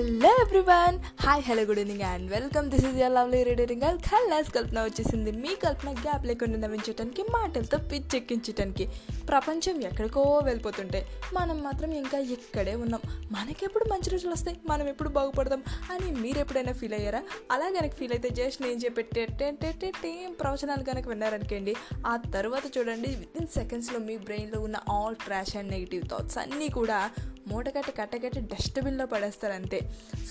Hello everyone hi hello good evening and welcome this is your lovely reading girl ఖల్లాస్ కల్పన వచ్చేసింది మీ కల్పన gap లేకుండా నవ్వించడానికి మాటలతో పిచ్చెక్కించడానికి ప్రపంచం ఎక్కడికో వెళ్ళిపోతుంటే మనం మాత్రం ఇంకా ఇక్కడే ఉన్నాం మనకెప్పుడు మంచి రోజులు వస్తాయి. మనం ఎప్పుడు బాగుపడదాం అని మీరు ఎప్పుడైనా ఫీల్ అయ్యారా? అలా కనుక ఫీల్ అయితే జస్ట్ నేను చెప్పే ప్రవచనాలు కనుక విన్నారనుకోండి ఆ తర్వాత చూడండి విత్ ఇన్ సెకండ్స్లో మీ బ్రెయిన్లో ఉన్న all trash and negative thoughts అన్నీ కూడా మూటగట్టి కట్టగట్టి డస్ట్బిన్లో పడేస్తారు అంతే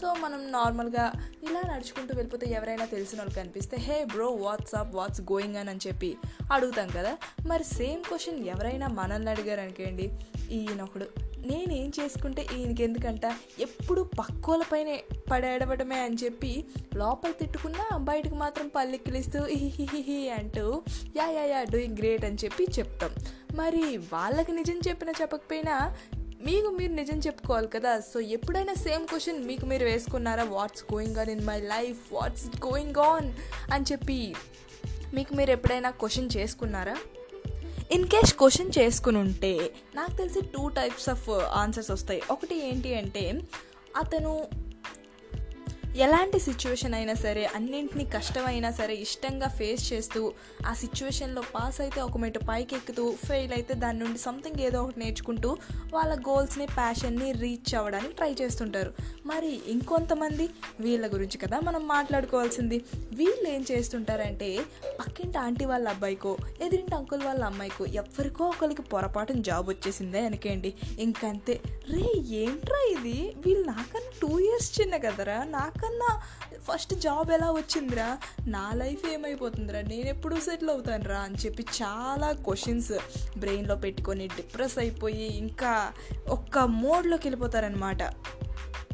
సో మనం నార్మల్గా ఇలా నడుచుకుంటూ వెళ్ళిపోతే ఎవరైనా తెలిసిన వాళ్ళు కనిపిస్తే hey bro what's up what's going అని అని చెప్పి అడుగుతాం కదా. మరి సేమ్ క్వశ్చన్ ఎవరైనా మనల్ని అడిగారు అనుకోండి ఈయనొకడు నేనేం చేసుకుంటే ఈయనకి ఎందుకంట? ఎప్పుడు పక్కోలపైనే పడేడవడమే అని చెప్పి లోపల తిట్టుకున్నా బయటకు మాత్రం పల్లెక్కిలిస్తూ హిహిహిహి అంటూ yeah yeah yeah doing great అని చెప్పి చెప్తాం. మరి వాళ్ళకి నిజం చెప్పినా చెప్పకపోయినా మీకు మీరు నిజం చెప్పుకోవాలి కదా. సో ఎప్పుడైనా సేమ్ క్వశ్చన్ మీకు మీరు వేసుకున్నారా? What's going on in my life what's going on అని చెప్పి మీకు మీరు ఎప్పుడైనా క్వశ్చన్ చేసుకున్నారా? ఇన్ కేస్ క్వశ్చన్ చేసుకుని ఉంటే నాకు తెలిసి టూ టైప్స్ ఆఫ్ ఆన్సర్స్ వస్తాయి. ఒకటి ఏంటి అంటే అతను ఎలాంటి సిచ్యువేషన్ అయినా సరే అన్నింటినీ కష్టమైనా సరే ఇష్టంగా ఫేస్ చేస్తూ ఆ సిచ్యువేషన్లో పాస్ అయితే ఒక మెట్టు పైకి ఎక్కుతూ ఫెయిల్ అయితే దాని నుండి సంథింగ్ ఏదో ఒకటి నేర్చుకుంటూ వాళ్ళ గోల్స్ని ప్యాషన్ని రీచ్ అవ్వడానికి ట్రై చేస్తుంటారు. మరి ఇంకొంతమంది వీళ్ళ గురించి కదా మనం మాట్లాడుకోవాల్సింది. వీళ్ళు ఏం చేస్తుంటారంటే పక్కింటి ఆంటీ వాళ్ళ అబ్బాయికో ఎదిరింటి అంకుల్ వాళ్ళ అమ్మాయికో ఎవరికో ఒకరికి పొరపాటున జాబ్ వచ్చేసిందే అనుకోండి. ఇంకంతే. రే ఏంట్రా ఇది? వీళ్ళు నాకన్నా టూ ఇయర్స్ చిన్న కదరా? నాకన్నా ఫస్ట్ జాబ్ ఎలా వచ్చిందిరా? నా లైఫ్ ఏమైపోతుందిరా? నేను ఎప్పుడు సెటిల్ అవుతానురా అని చెప్పి చాలా క్వశ్చన్స్ బ్రెయిన్లో పెట్టుకొని డిప్రెస్ అయిపోయి ఇంకా ఒక్క మోడ్లోకి వెళ్ళిపోతారనమాట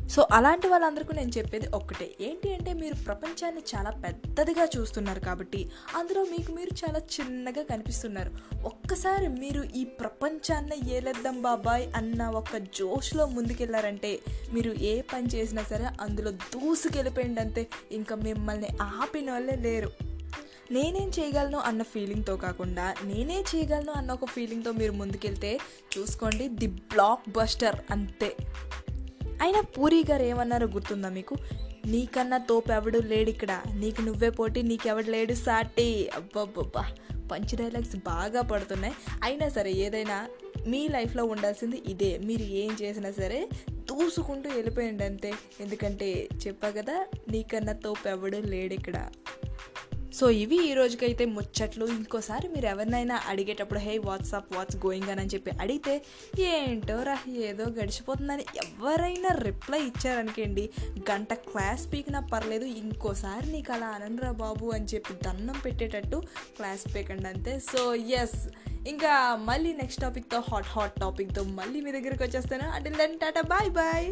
సో అలాంటి వాళ్ళందరికీ నేను చెప్పేది ఒక్కటే. ఏంటి అంటే మీరు ప్రపంచాన్ని చాలా పెద్దదిగా చూస్తున్నారు కాబట్టి అందులో మీకు మీరు చాలా చిన్నగా కనిపిస్తున్నారు. ఒక్కసారి మీరు ఈ ప్రపంచాన్ని ఏలేద్దాం బాబాయ్ అన్న ఒక జోష్లో ముందుకెళ్ళారంటే మీరు ఏ పని చేసినా సరే అందులో దూసుకెళ్ళిపోయింది అంతే. ఇంకా మిమ్మల్ని ఆపిన వాళ్ళే లేరు. నేనేం చేయగలను అన్న ఫీలింగ్తో కాకుండా నేనే చేయగలను అన్న ఒక ఫీలింగ్తో మీరు ముందుకెళ్తే చూసుకోండి ది బ్లాక్ బస్టర్ అంతే. అయినా పూరి గారు ఏమన్నారో గుర్తుందా మీకు? నీకన్నా తోపెవడు లేడు ఇక్కడ. నీకు నువ్వే పోటీ నీకెవడు లేడు సాటి. అబ్బబ్బబ్బా. పంచి డైలాగ్స్ బాగా పడుతున్నాయి. అయినా సరే ఏదైనా మీ లైఫ్లో ఉండాల్సింది ఇదే. మీరు ఏం చేసినా సరే దూసుకుంటూ వెళ్ళిపోయండి అంతే ఎందుకంటే చెప్పా కదా నీకన్నా తోపెవడు లేడు ఇక్కడ. సో ఇవి ఈ రోజుకైతే ముచ్చట్లు. ఇంకోసారి మీరు ఎవరినైనా అడిగేటప్పుడు హే వాట్సాప్ వాట్స్ గోయింగ్ అని చెప్పి అడిగితే ఏంటో రా ఏదో గడిచిపోతుందని ఎవరైనా రిప్లై ఇచ్చారనుకోండి గంట క్లాస్ పీకినా పర్లేదు ఇంకోసారి నీకు అలా అనండ్రా బాబు అని చెప్పి దండం పెట్టేటట్టు క్లాస్ పీకండి అంతే. సో ఎస్ ఇంకా మళ్ళీ నెక్స్ట్ టాపిక్తో హాట్ హాట్ టాపిక్తో మళ్ళీ మీ దగ్గరికి వచ్చేస్తాను. అంటే దెన్ టాటా బాయ్ బాయ్